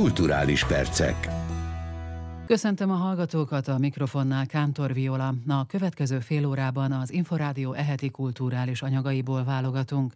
Kulturális percek. Köszöntöm a hallgatókat a mikrofonnál Kántor Viola. A következő fél órában az Inforádió eheti kulturális anyagaiból válogatunk.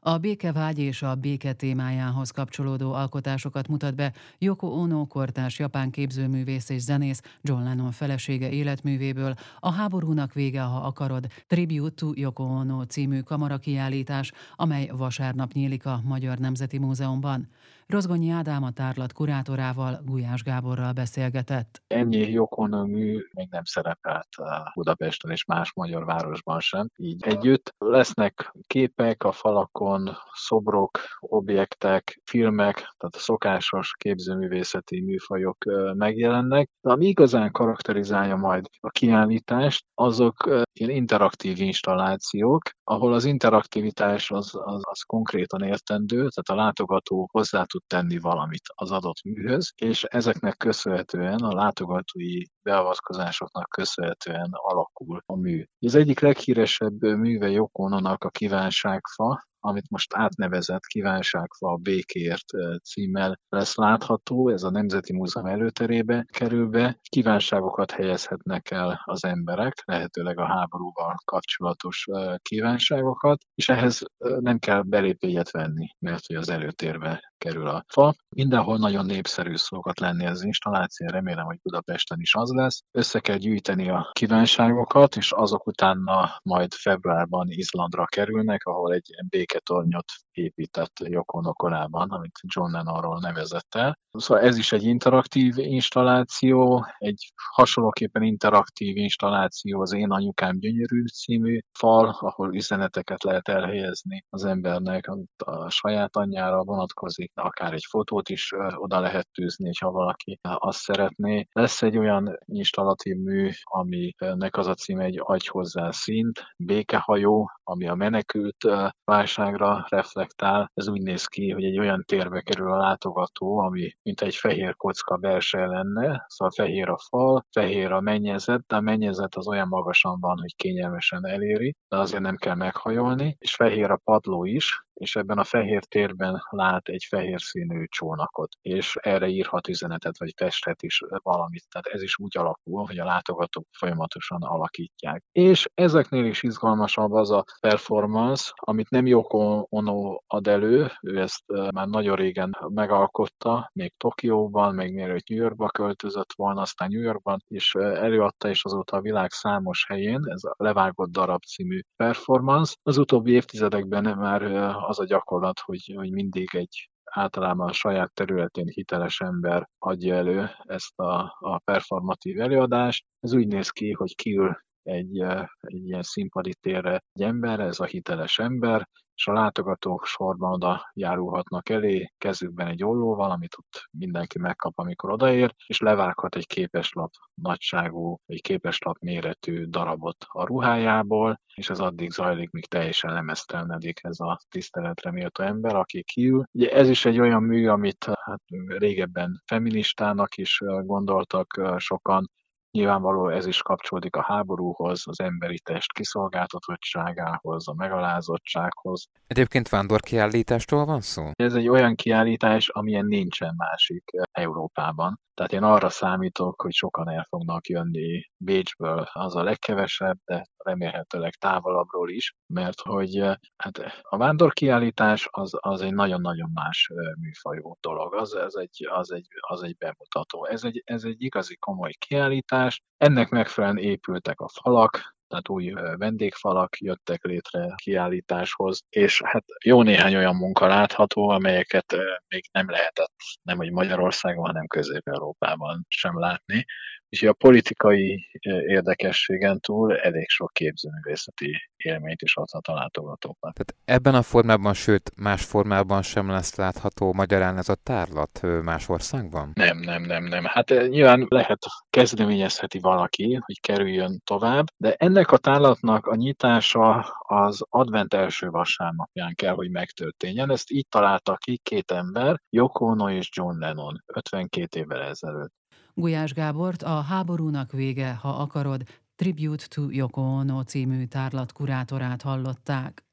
A békevágy és a béke témájához kapcsolódó alkotásokat mutat be Yoko Ono kortárs japán képzőművész és zenész John Lennon felesége életművéből a Háborúnak vége, ha akarod, Tribute to Yoko Ono című kamarakiállítás, amely vasárnap nyílik a Magyar Nemzeti Múzeumban. Rozgonyi Ádám a tárlat kurátorával, Gulyás Gáborral beszélgetett. Ennyi Jokon mű még nem szerepelt Budapesten és más magyar városban sem. Így együtt lesznek képek a falakon, szobrok, objektek, filmek, tehát a szokásos képzőművészeti műfajok megjelennek. De ami igazán karakterizálja majd a kiállítást, azok ilyen interaktív installációk, ahol az interaktivitás az, az, az konkrétan értendő, tehát a látogató hozzá tud tenni valamit az adott műhöz, és ezeknek köszönhetően, a látogatói beavatkozásoknak köszönhetően alakul a mű. Az egyik leghíresebb műve Jokononak a kívánságfa, amit most átnevezett Kívánságfa a békért címmel lesz látható, ez a Nemzeti Múzeum előterébe kerül be. Kívánságokat helyezhetnek el az emberek, lehetőleg a háborúval kapcsolatos kívánságokat, és ehhez nem kell belépélyet venni, mert hogy az előtérbe kerül a fa. Mindenhol nagyon népszerű szokott lenni az installáció, remélem, hogy Budapesten is az lesz. Össze kell gyűjteni a kívánságokat, és azok utána majd februárban Izlandra kerülnek, ahol egy béketornyot épített Yoko korában, amit John Lennonról nevezett el. Szóval ez is egy interaktív installáció, egy hasonlóképpen interaktív installáció az Én anyukám gyönyörű című fal, ahol üzeneteket lehet elhelyezni az embernek, a saját anyjára vonatkozik, akár egy fotót is oda lehet tűzni, ha valaki azt szeretné. Lesz egy olyan installatív mű, aminek az a címe egy Agy hozzá szint, békehajó, ami a menekült válságra reflektál. Ez úgy néz ki, hogy egy olyan térbe kerül a látogató, ami mint egy fehér kocka belső lenne, szóval fehér a fal, fehér a mennyezet, de a mennyezet az olyan magasan van, hogy kényelmesen eléri, de azért nem kell meghajolni, és fehér a padló is, és ebben a fehér térben lát egy fehér színű csónakot, és erre írhat üzenetet, vagy festhet is valamit. Tehát ez is úgy alakul, hogy a látogatók folyamatosan alakítják. És ezeknél is izgalmasabb az a performance, amit nem Yoko Ono ad elő, ő ezt már nagyon régen megalkotta, még Tokióban, még mielőtt New Yorkba költözött volna, aztán New Yorkban is előadta, és azóta a világ számos helyén, ez a Levágott darab című performance. Az utóbbi évtizedekben már az a gyakorlat, hogy, hogy mindig egy általában a saját területén hiteles ember adja elő ezt a, a performatív előadást. Ez úgy néz ki, hogy kiül egy, egy ilyen színpadi térre egy ember, ez a hiteles ember, és a látogatók sorban oda járulhatnak elé, kezükben egy ollóval, amit ott mindenki megkap, amikor odaér, és levághat egy képeslap nagyságú, egy képeslap méretű darabot a ruhájából, és ez addig zajlik, míg teljesen lemesztelnedik ez a tiszteletre méltó ember, aki kiül. Ugye ez is egy olyan mű, amit hát régebben feministának is gondoltak sokan, Nyilvánvaló ez is kapcsolódik a háborúhoz, az emberi test kiszolgáltatottságához, a megalázottsághoz. Egyébként vándorkiállítástól van szó? Ez egy olyan kiállítás, amilyen nincsen másik Európában. Tehát én arra számítok, hogy sokan el fognak jönni Bécsből, az a legkevesebb, de remélhetőleg távolabbról is, mert hogy hát a vándorkiállítás az, az egy nagyon-nagyon más műfajú dolog. Az, az, egy, az, egy, az egy bemutató. Ez egy, ez egy igazi komoly kiállítás. Ennek megfelelően épültek a falak, tehát új vendégfalak jöttek létre kiállításhoz, és hát jó néhány olyan munka látható, amelyeket még nem lehetett, nem hogy Magyarországon, hanem Közép-Európában sem látni. Úgyhogy a politikai érdekességen túl elég sok képzőművészeti élményt is adhat a látogatóknak. Tehát ebben a formában, sőt más formában sem lesz látható magyarán ez a tárlat más országban? Nem, nem, nem, nem. Hát nyilván lehet kezdeményezheti valaki, hogy kerüljön tovább, de ennek a tárlatnak a nyitása az advent első vasárnapján kell, hogy megtörténjen. Ezt így találta ki két ember, Yoko Ono és John Lennon 52 évvel ezelőtt. Gulyás Gábort a Háborúnak vége, ha akarod, Tribute to Yoko Ono című tárlat kurátorát hallották.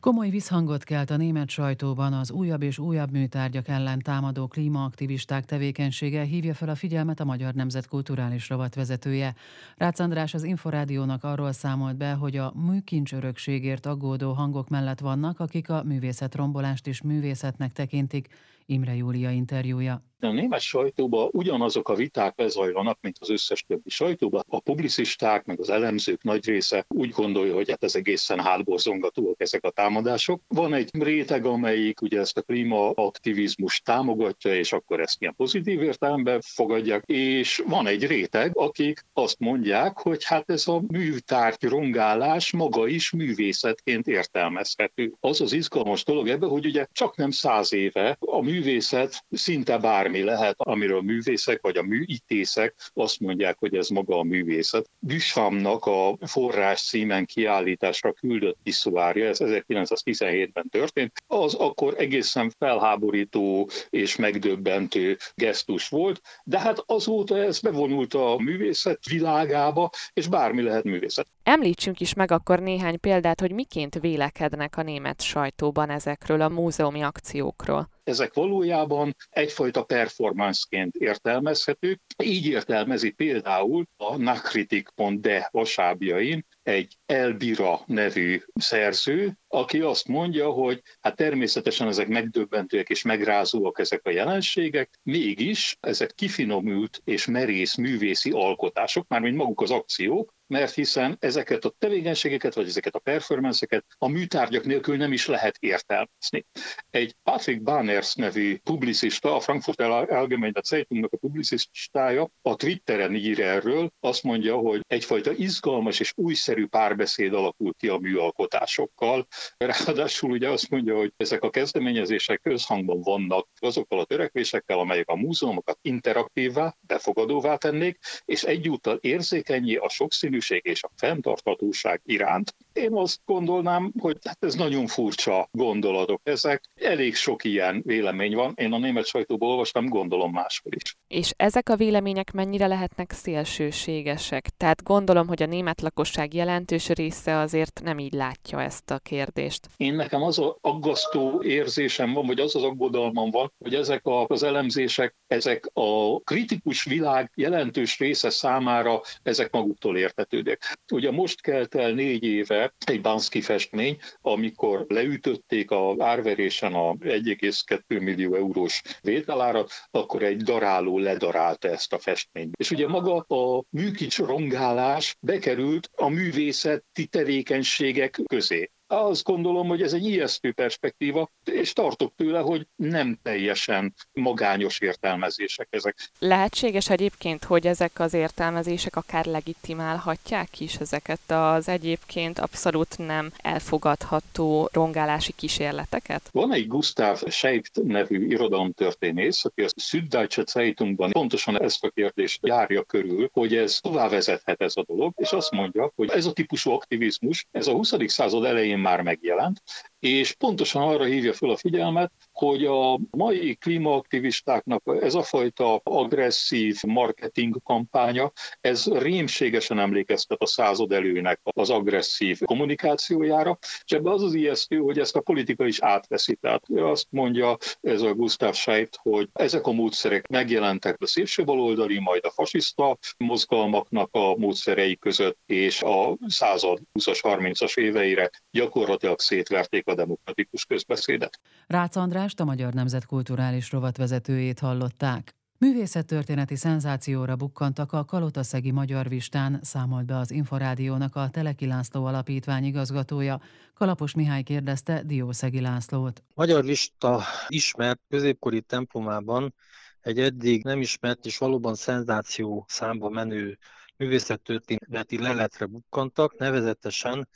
Komoly visszhangot kelt a német sajtóban az újabb és újabb műtárgyak ellen támadó klímaaktivisták tevékenysége hívja fel a figyelmet a Magyar Nemzet kulturális rovat vezetője. Rácz András az Inforádiónak arról számolt be, hogy a műkincs örökségért aggódó hangok mellett vannak, akik a művészet rombolást is művészetnek tekintik. Imre Júlia interjúja. A német sajtóban ugyanazok a viták lezajlanak, mint az összes többi sajtóban. A publicisták, meg az elemzők nagy része úgy gondolja, hogy hát ez egészen hátborzongatóak ezek a támadások. Van egy réteg, amelyik ugye ezt a klímaaktivizmus támogatja, és akkor ezt ilyen pozitív értelemben fogadják, és van egy réteg, akik azt mondják, hogy hát ez a műtárgy rongálás maga is művészetként értelmezhető. Az az izgalmas dolog ebben, hogy ugye csak nem száz éve a művészet szinte bármi bármi lehet, amiről művészek vagy a műítészek azt mondják, hogy ez maga a művészet. Büshamnak a forrás címen kiállításra küldött piszuárja, ez 1917-ben történt, az akkor egészen felháborító és megdöbbentő gesztus volt, de hát azóta ez bevonult a művészet világába, és bármi lehet művészet. Említsünk is meg akkor néhány példát, hogy miként vélekednek a német sajtóban ezekről a múzeumi akciókról ezek valójában egyfajta performanceként értelmezhetők. Így értelmezi például a nakritik.de vasábjain egy Elbira nevű szerző, aki azt mondja, hogy hát természetesen ezek megdöbbentőek és megrázóak ezek a jelenségek, mégis ezek kifinomult és merész művészi alkotások, mármint maguk az akciók, mert hiszen ezeket a tevékenységeket, vagy ezeket a performanceket a műtárgyak nélkül nem is lehet értelmezni. Egy Patrick Banners nevű publicista, a Frankfurt Allgemeine Zeitungnak a publicistája a Twitteren ír erről, azt mondja, hogy egyfajta izgalmas és újszerű párbeszéd alakul ki a műalkotásokkal. Ráadásul ugye azt mondja, hogy ezek a kezdeményezések közhangban vannak azokkal a törekvésekkel, amelyek a múzeumokat interaktívvá, befogadóvá tennék, és egyúttal érzékenyé a sokszínű sokszínűség és a fenntarthatóság iránt. Én azt gondolnám, hogy hát ez nagyon furcsa gondolatok ezek. Elég sok ilyen vélemény van. Én a német sajtóból olvastam, gondolom máshol is. És ezek a vélemények mennyire lehetnek szélsőségesek? Tehát gondolom, hogy a német lakosság jelentős része azért nem így látja ezt a kérdést. Én nekem az a aggasztó érzésem van, vagy az az aggodalmam van, hogy ezek az elemzések, ezek a kritikus világ jelentős része számára ezek maguktól értetődnek. Ugye most kelt el négy éve egy Banszki festmény, amikor leütötték a árverésen a 1,2 millió eurós vételárat, akkor egy daráló ledarálta ezt a festményt. És ugye maga a műkics rongálás bekerült a művészeti tevékenységek közé azt gondolom, hogy ez egy ijesztő perspektíva, és tartok tőle, hogy nem teljesen magányos értelmezések ezek. Lehetséges egyébként, hogy ezek az értelmezések akár legitimálhatják is ezeket az egyébként abszolút nem elfogadható rongálási kísérleteket? Van egy Gustav Scheibt nevű irodalomtörténész, aki a Süddeutsche Zeitungban pontosan ezt a kérdést járja körül, hogy ez tovább vezethet ez a dolog, és azt mondja, hogy ez a típusú aktivizmus, ez a 20. század elején már megjelent, és pontosan arra hívja fel a figyelmet, hogy a mai klímaaktivistáknak ez a fajta agresszív marketing kampánya, ez rémségesen emlékeztet a század előnek az agresszív kommunikációjára, és ebben az az ijesztő, hogy ezt a politika is átveszi. Tehát azt mondja ez a Gustav Scheidt, hogy ezek a módszerek megjelentek a szélső baloldali, majd a fasiszta mozgalmaknak a módszerei között, és a század 20-as, 30-as éveire gyakorlatilag szétverték a demokratikus közbeszédet. Rácz Andrást, a Magyar Nemzet kulturális rovatvezetőjét hallották. Művészettörténeti szenzációra bukkantak a Kalotaszegi Magyar Vistán, számolt be az Inforádiónak a Teleki László Alapítvány igazgatója. Kalapos Mihály kérdezte Diószegi Lászlót. Magyar Vista ismert középkori templomában egy eddig nem ismert és valóban szenzáció számba menő művészettörténeti leletre bukkantak, nevezetesen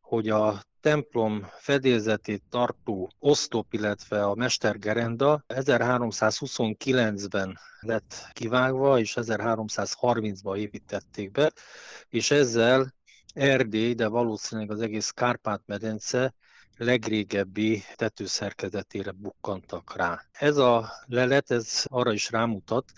hogy a templom fedélzetét tartó osztop, illetve a mestergerenda 1329-ben lett kivágva, és 1330-ban építették be, és ezzel Erdély, de valószínűleg az egész Kárpát-medence legrégebbi tetőszerkezetére bukkantak rá. Ez a lelet, ez arra is rámutat,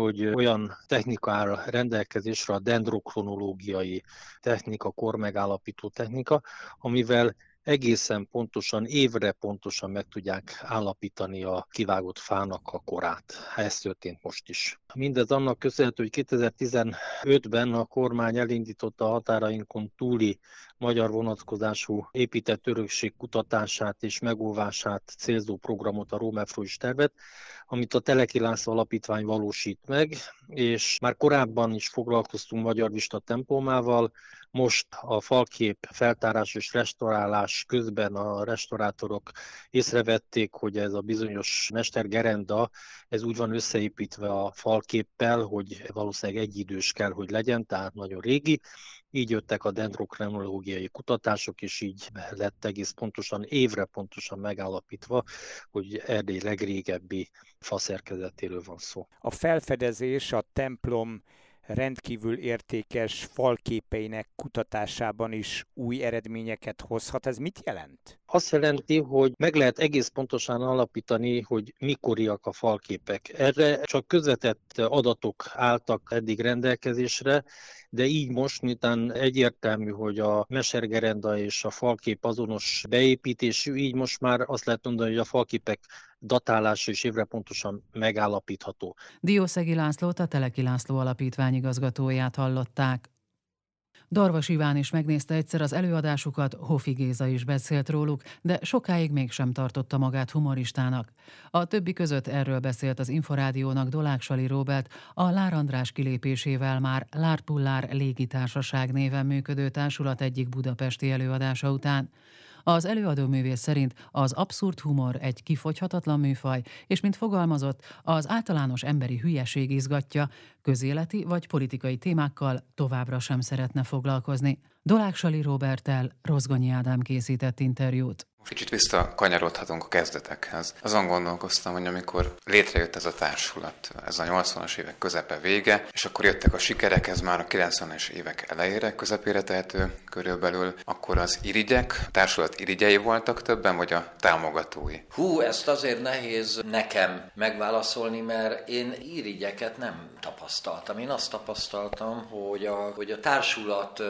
hogy olyan technika áll rendelkezésre, a dendrokronológiai technika, kormegállapító technika, amivel egészen pontosan, évre pontosan meg tudják állapítani a kivágott fának a korát. Ez történt most is. Mindez annak köszönhető, hogy 2015-ben a kormány elindította a határainkon túli magyar vonatkozású épített örökség kutatását és megóvását célzó programot, a Rómefro is tervet, amit a Teleki László Alapítvány valósít meg, és már korábban is foglalkoztunk Magyar Vista templomával, most a falkép feltárás és restaurálás közben a restaurátorok észrevették, hogy ez a bizonyos mestergerenda, ez úgy van összeépítve a falképpel, hogy valószínűleg egyidős kell, hogy legyen, tehát nagyon régi, így jöttek a dendrokronológiai kutatások, és így lett egész pontosan, évre pontosan megállapítva, hogy Erdély legrégebbi faszerkezetéről van szó. A felfedezés a templom rendkívül értékes falképeinek kutatásában is új eredményeket hozhat. Ez mit jelent? Azt jelenti, hogy meg lehet egész pontosan alapítani, hogy mikoriak a falképek. Erre csak közvetett adatok álltak eddig rendelkezésre, de így most, miután egyértelmű, hogy a mesergerenda és a falkép azonos beépítésű, így most már azt lehet mondani, hogy a falképek datálása is évre pontosan megállapítható. Diószegi Lászlót, a Teleki László Alapítvány igazgatóját hallották. Darvas Iván is megnézte egyszer az előadásukat, Hofi Géza is beszélt róluk, de sokáig mégsem tartotta magát humoristának. A többi között erről beszélt az Inforádiónak Dolák Sali Robert, a Lár András kilépésével már Lárpullár Légitársaság néven működő társulat egyik budapesti előadása után. Az előadó művész szerint az abszurd humor egy kifogyhatatlan műfaj, és mint fogalmazott, az általános emberi hülyeség izgatja, közéleti vagy politikai témákkal továbbra sem szeretne foglalkozni. Dolák Sali Robertel Rozgonyi Ádám készített interjút. Kicsit visszakanyarodhatunk a kezdetekhez. Azon gondolkoztam, hogy amikor létrejött ez a társulat, ez a 80-as évek közepe vége, és akkor jöttek a sikerek, ez már a 90-es évek elejére, közepére tehető körülbelül, akkor az irigyek, a társulat irigyei voltak többen, vagy a támogatói? Hú, ezt azért nehéz nekem megválaszolni, mert én irigyeket nem tapasztaltam. Én azt tapasztaltam, hogy a, hogy a társulat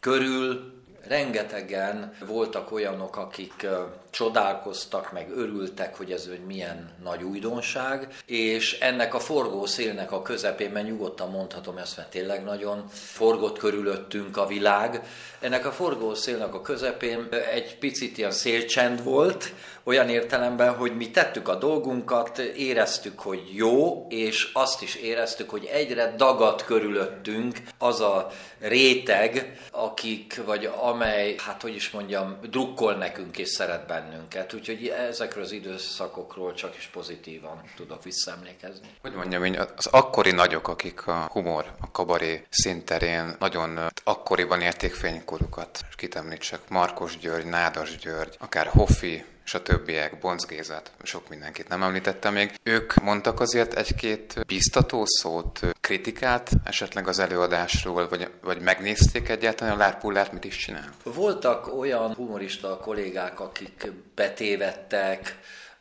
körül rengetegen voltak olyanok, akik csodálkoztak, meg örültek, hogy ez egy milyen nagy újdonság, és ennek a forgó szélnek a közepén, mert nyugodtan mondhatom ezt, mert tényleg nagyon forgott körülöttünk a világ, ennek a forgó szélnek a közepén egy picit ilyen szélcsend volt, olyan értelemben, hogy mi tettük a dolgunkat, éreztük, hogy jó, és azt is éreztük, hogy egyre dagad körülöttünk az a réteg, akik, vagy amely, hát hogy is mondjam, drukkol nekünk és szeret bennünket. Úgyhogy ezekről az időszakokról csak is pozitívan tudok visszaemlékezni. Hogy mondjam, én az akkori nagyok, akik a humor, a kabaré szinterén nagyon akkoriban érték fénykorukat, és kitemlítsek Markos György, Nádas György, akár Hoffi, és a többiek, Bonc Gézát, sok mindenkit nem említettem még. Ők mondtak azért egy-két biztató szót, kritikát esetleg az előadásról, vagy, vagy megnézték egyáltalán a Lárpullát, mit is csinál? Voltak olyan humorista kollégák, akik betévettek,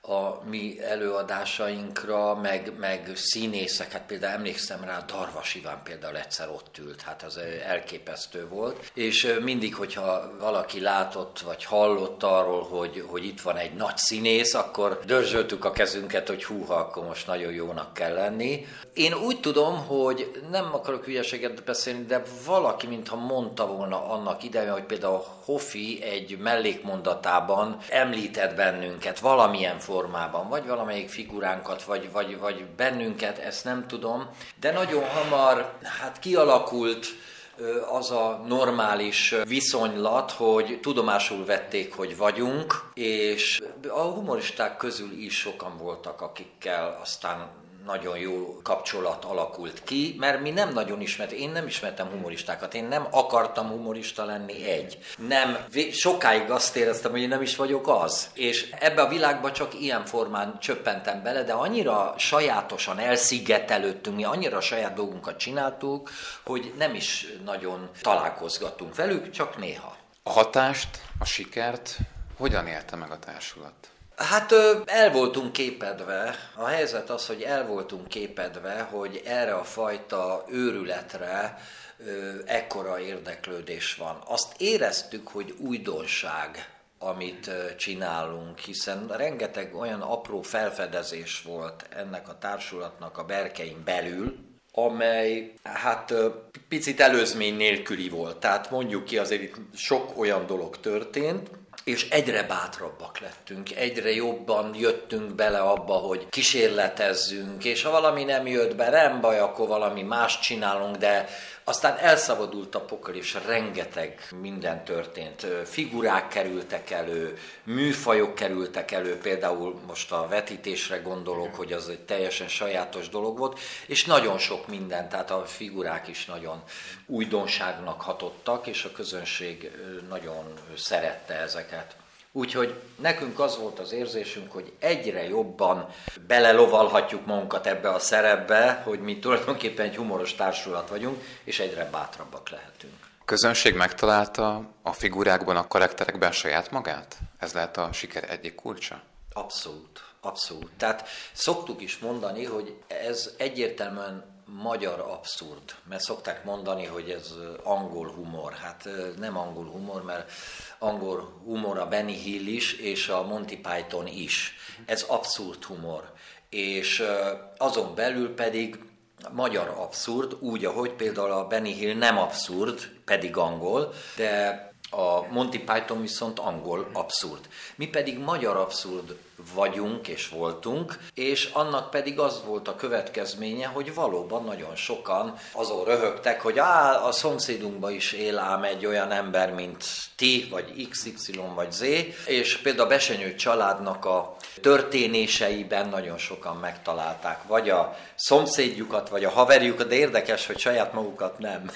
a mi előadásainkra, meg, meg színészek, hát például emlékszem rá, Darvas Iván például egyszer ott ült, hát az elképesztő volt, és mindig, hogyha valaki látott, vagy hallott arról, hogy, hogy itt van egy nagy színész, akkor dörzsöltük a kezünket, hogy húha, akkor most nagyon jónak kell lenni. Én úgy tudom, hogy nem akarok hülyeséget beszélni, de valaki, mintha mondta volna annak idején, hogy például Hofi egy mellékmondatában említett bennünket valamilyen formában, formában, vagy valamelyik figuránkat, vagy, vagy, vagy bennünket, ezt nem tudom, de nagyon hamar hát kialakult az a normális viszonylat, hogy tudomásul vették, hogy vagyunk, és a humoristák közül is sokan voltak, akikkel aztán nagyon jó kapcsolat alakult ki, mert mi nem nagyon ismert, én nem ismertem humoristákat, én nem akartam humorista lenni egy. Nem, sokáig azt éreztem, hogy én nem is vagyok az. És ebbe a világba csak ilyen formán csöppentem bele, de annyira sajátosan elszigetelődtünk, mi annyira saját dolgunkat csináltuk, hogy nem is nagyon találkozgattunk velük, csak néha. A hatást, a sikert hogyan élte meg a társulat? Hát el voltunk képedve, a helyzet az, hogy el voltunk képedve, hogy erre a fajta őrületre ekkora érdeklődés van. Azt éreztük, hogy újdonság amit csinálunk, hiszen rengeteg olyan apró felfedezés volt ennek a társulatnak a berkein belül, amely hát picit előzmény nélküli volt. Tehát mondjuk ki azért itt sok olyan dolog történt, és egyre bátrabbak lettünk, egyre jobban jöttünk bele abba, hogy kísérletezzünk, és ha valami nem jött be, nem baj, akkor valami más csinálunk, de aztán elszabadult a pokol, és rengeteg minden történt. Figurák kerültek elő, műfajok kerültek elő, például most a vetítésre gondolok, hogy az egy teljesen sajátos dolog volt, és nagyon sok minden, tehát a figurák is nagyon újdonságnak hatottak, és a közönség nagyon szerette ezeket. Úgyhogy nekünk az volt az érzésünk, hogy egyre jobban belelovalhatjuk magunkat ebbe a szerepbe, hogy mi tulajdonképpen egy humoros társulat vagyunk, és egyre bátrabbak lehetünk. Közönség megtalálta a figurákban, a karakterekben saját magát? Ez lehet a siker egyik kulcsa? Abszolút, abszolút. Tehát szoktuk is mondani, hogy ez egyértelműen magyar abszurd, mert szokták mondani, hogy ez angol humor. Hát nem angol humor, mert angol humor a Benny Hill is, és a Monty Python is. Ez abszurd humor. És azon belül pedig magyar abszurd, úgy, ahogy például a Benny Hill nem abszurd, pedig angol, de a Monty Python viszont angol abszurd. Mi pedig magyar abszurd vagyunk és voltunk, és annak pedig az volt a következménye, hogy valóban nagyon sokan azon röhögtek, hogy á, a szomszédunkban is él ám egy olyan ember, mint ti, vagy XY, vagy Z, és például a Besenyő családnak a történéseiben nagyon sokan megtalálták, vagy a szomszédjukat, vagy a haverjukat, de érdekes, hogy saját magukat nem.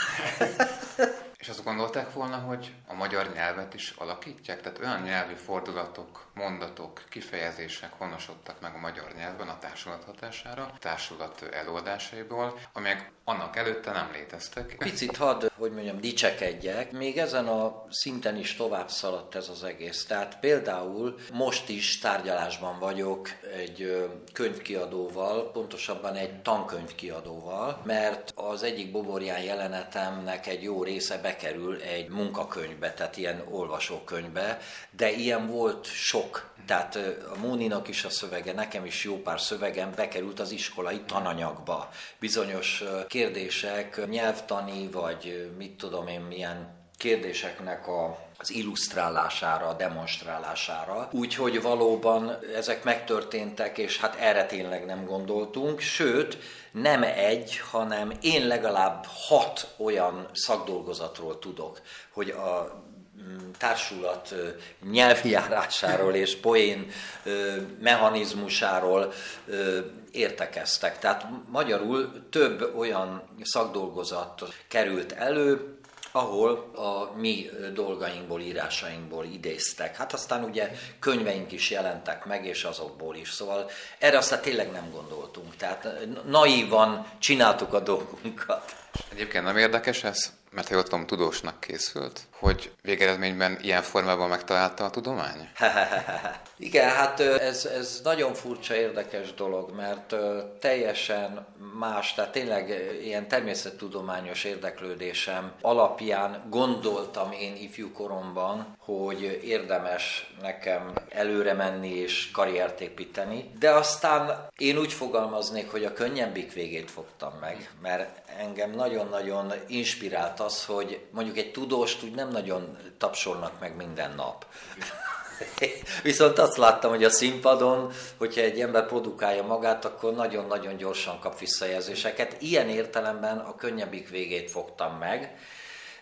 És azt gondolták volna, hogy a magyar nyelvet is alakítják? Tehát olyan nyelvi fordulatok, mondatok, kifejezések honosodtak meg a magyar nyelvben a társulat hatására, a társulat előadásaiból, amelyek annak előtte nem léteztek. Picit hadd, hogy mondjam, dicsekedjek. Még ezen a szinten is tovább szaladt ez az egész. Tehát például most is tárgyalásban vagyok egy könyvkiadóval, pontosabban egy tankönyvkiadóval, mert az egyik boborján jelenetemnek egy jó része bekerül egy munkakönyvbe, tehát ilyen olvasókönyvbe, de ilyen volt sok tehát a Móninak is a szövege, nekem is jó pár szövegem bekerült az iskolai tananyagba. Bizonyos kérdések, nyelvtani, vagy mit tudom én, milyen kérdéseknek a, az illusztrálására, a demonstrálására. Úgyhogy valóban ezek megtörténtek, és hát erre tényleg nem gondoltunk, sőt, nem egy, hanem én legalább hat olyan szakdolgozatról tudok, hogy a társulat nyelvjárásáról és poén mechanizmusáról értekeztek. Tehát magyarul több olyan szakdolgozat került elő, ahol a mi dolgainkból, írásainkból idéztek. Hát aztán ugye könyveink is jelentek meg, és azokból is. Szóval erre aztán tényleg nem gondoltunk. Tehát naívan csináltuk a dolgunkat. Egyébként nem érdekes ez? Mert ha jól tudósnak készült, hogy végeredményben ilyen formában megtalálta a tudomány? Igen, hát ez, ez nagyon furcsa, érdekes dolog, mert teljesen más, tehát tényleg ilyen természettudományos érdeklődésem alapján gondoltam én ifjú koromban, hogy érdemes nekem előre menni és karriert építeni, de aztán én úgy fogalmaznék, hogy a könnyebbik végét fogtam meg, mert engem nagyon-nagyon inspirált az, hogy mondjuk egy tudóst úgy nem nagyon tapsolnak meg minden nap. Viszont azt láttam, hogy a színpadon, hogyha egy ember produkálja magát, akkor nagyon-nagyon gyorsan kap visszajelzéseket. Ilyen értelemben a könnyebbik végét fogtam meg.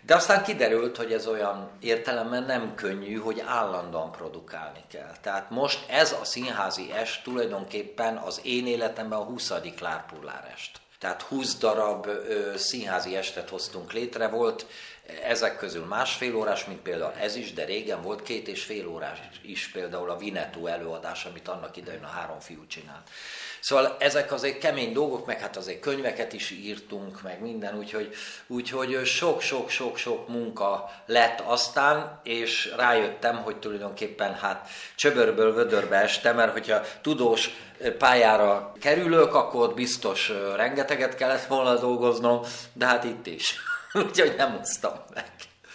De aztán kiderült, hogy ez olyan értelemben nem könnyű, hogy állandóan produkálni kell. Tehát most ez a színházi est tulajdonképpen az én életemben a 20. lárpullárest. Tehát 20 darab ö, színházi estet hoztunk létre, volt ezek közül másfél órás, mint például ez is, de régen volt két és fél órás is, például a Vinetú előadás, amit annak idején a három fiú csinált. Szóval ezek azért kemény dolgok, meg hát azért könyveket is írtunk, meg minden, úgyhogy, úgyhogy sok-sok-sok-sok munka lett aztán, és rájöttem, hogy tulajdonképpen hát csöbörből vödörbe estem, mert hogyha tudós pályára kerülök, akkor biztos rengeteget kellett volna dolgoznom, de hát itt is. Úgyhogy nem hoztam meg.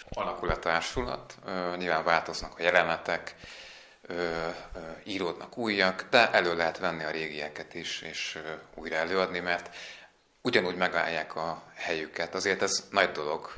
alakul a társulat, nyilván változnak a jelenetek, íródnak újak, de elő lehet venni a régieket is, és újra előadni, mert ugyanúgy megállják a helyüket. Azért ez nagy dolog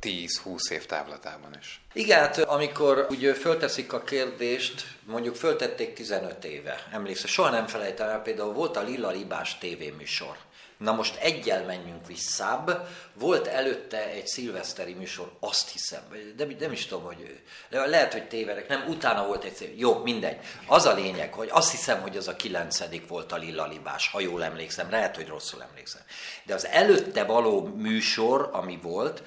10-20 év távlatában is. Igen, hát amikor úgy fölteszik a kérdést, mondjuk föltették 15 éve, emlékszel, soha nem felejtem el, például volt a Lilla Libás tévéműsor. Na most egyel menjünk visszább. Volt előtte egy szilveszteri műsor, azt hiszem, de nem is tudom, hogy lehet, hogy tévedek, nem, utána volt egy szél. Jó, mindegy. Az a lényeg, hogy azt hiszem, hogy az a kilencedik volt a Lilla Libás, ha jól emlékszem, lehet, hogy rosszul emlékszem. De az előtte való műsor, ami volt,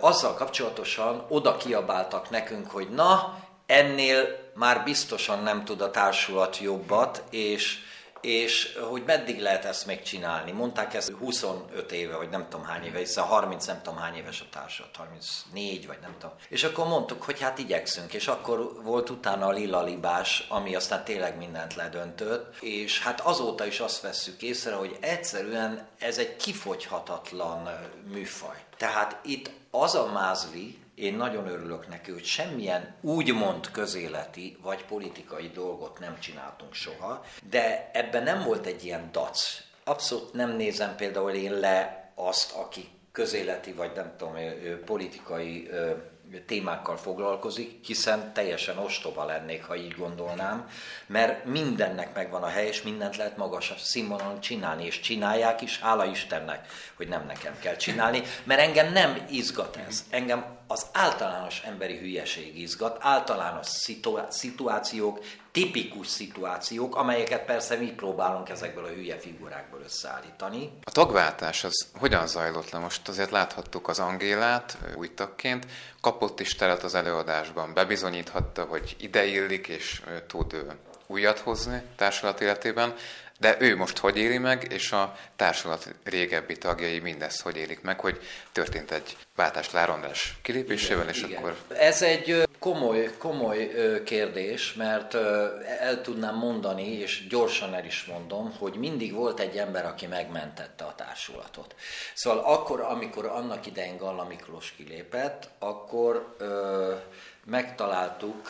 azzal kapcsolatosan oda kiabáltak nekünk, hogy na, ennél már biztosan nem tud a társulat jobbat, és és hogy meddig lehet ezt még csinálni. Mondták ezt 25 éve, vagy nem tudom hány éve, hiszen 30 nem tudom hány éves a társat, 34 vagy nem tudom. És akkor mondtuk, hogy hát igyekszünk, és akkor volt utána a lila libás, ami aztán tényleg mindent ledöntött, és hát azóta is azt vesszük észre, hogy egyszerűen ez egy kifogyhatatlan műfaj. Tehát itt az a mázli, én nagyon örülök neki, hogy semmilyen úgymond közéleti vagy politikai dolgot nem csináltunk soha, de ebben nem volt egy ilyen dac. Abszolút nem nézem például én le azt, aki közéleti vagy nem tudom, politikai témákkal foglalkozik, hiszen teljesen ostoba lennék, ha így gondolnám, mert mindennek megvan a hely, és mindent lehet magas színvonalon csinálni, és csinálják is, hála Istennek, hogy nem nekem kell csinálni, mert engem nem izgat ez. Engem az általános emberi hülyeség izgat, általános szituációk, tipikus szituációk, amelyeket persze mi próbálunk ezekből a hülye figurákból összeállítani. A tagváltás az hogyan zajlott le? Most azért láthattuk az Angélát új tagként, kapott is teret az előadásban, bebizonyíthatta, hogy ide és tud újat hozni társulat életében, de ő most hogy éli meg, és a társulat régebbi tagjai mindezt hogy élik meg, hogy történt egy váltás Lárondás kilépésével, és igen. akkor... Ez egy komoly, komoly kérdés, mert el tudnám mondani, és gyorsan el is mondom, hogy mindig volt egy ember, aki megmentette a társulatot. Szóval akkor, amikor annak idején Galla Miklós kilépett, akkor ö, megtaláltuk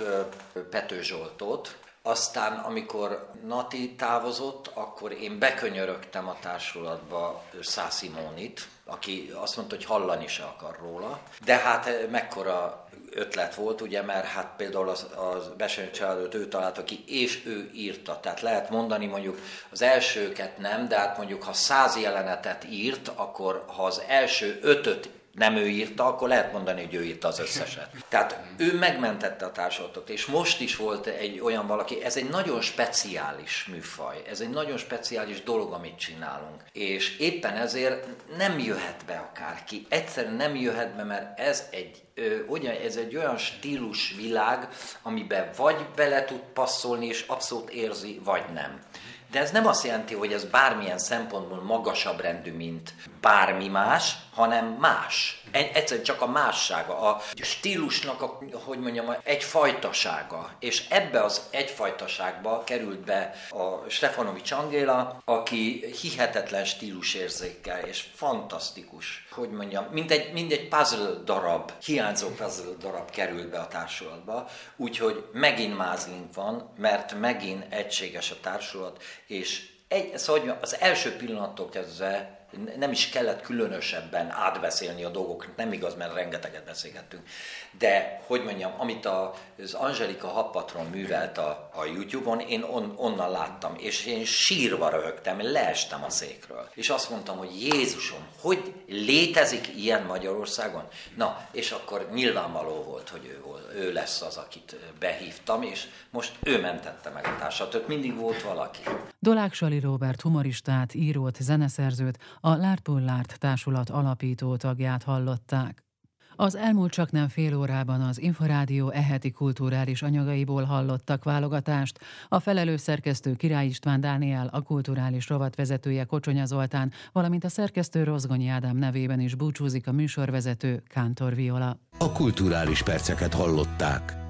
Pető Zsoltot, aztán, amikor Nati távozott, akkor én bekönyörögtem a társulatba Szászimónit, aki azt mondta, hogy hallani se akar róla. De hát mekkora ötlet volt, ugye, mert hát például az, az Besenyő családot ő találta ki, és ő írta. Tehát lehet mondani mondjuk az elsőket nem, de hát mondjuk ha száz jelenetet írt, akkor ha az első ötöt nem ő írta, akkor lehet mondani, hogy ő írta az összeset. Tehát ő megmentette a társulatot, és most is volt egy olyan valaki, ez egy nagyon speciális műfaj, ez egy nagyon speciális dolog, amit csinálunk. És éppen ezért nem jöhet be akárki, egyszerűen nem jöhet be, mert ez egy ö, ugyan, ez egy olyan stílus világ, amiben vagy bele tud passzolni, és abszolút érzi, vagy nem. De ez nem azt jelenti, hogy ez bármilyen szempontból magasabb rendű, mint bármi más, hanem más. Egyszerűen csak a mássága, a stílusnak, a, hogy mondjam, egyfajtasága. És ebbe az egyfajtaságba került be a Stefanovics Angéla, aki hihetetlen stílusérzékkel, és fantasztikus, hogy mondjam, mint egy, mint egy puzzle darab, hiányzó puzzle darab került be a társulatba, úgyhogy megint mázlink van, mert megint egységes a társulat, és egy, szóval az első pillanattól kezdve nem is kellett különösebben átbeszélni a dolgokat, nem igaz, mert rengeteget beszélgettünk. De, hogy mondjam, amit az Angelika Happatron művelt a, a YouTube-on, én on, onnan láttam, és én sírva röhögtem, leestem a székről. És azt mondtam, hogy Jézusom, hogy létezik ilyen Magyarországon? Na, és akkor nyilvánvaló volt, hogy ő, ő lesz az, akit behívtam, és most ő mentette meg a társat, mindig volt valaki. Dolák Sali Robert humoristát, írót, zeneszerzőt, a Lárpullárt társulat alapító tagját hallották. Az elmúlt csak nem fél órában az Inforádió eheti kulturális anyagaiból hallottak válogatást. A felelős szerkesztő Király István Dániel, a kulturális rovatvezetője Kocsonya Zoltán, valamint a szerkesztő Rozgonyi Ádám nevében is búcsúzik a műsorvezető Kántor Viola. A kulturális perceket hallották.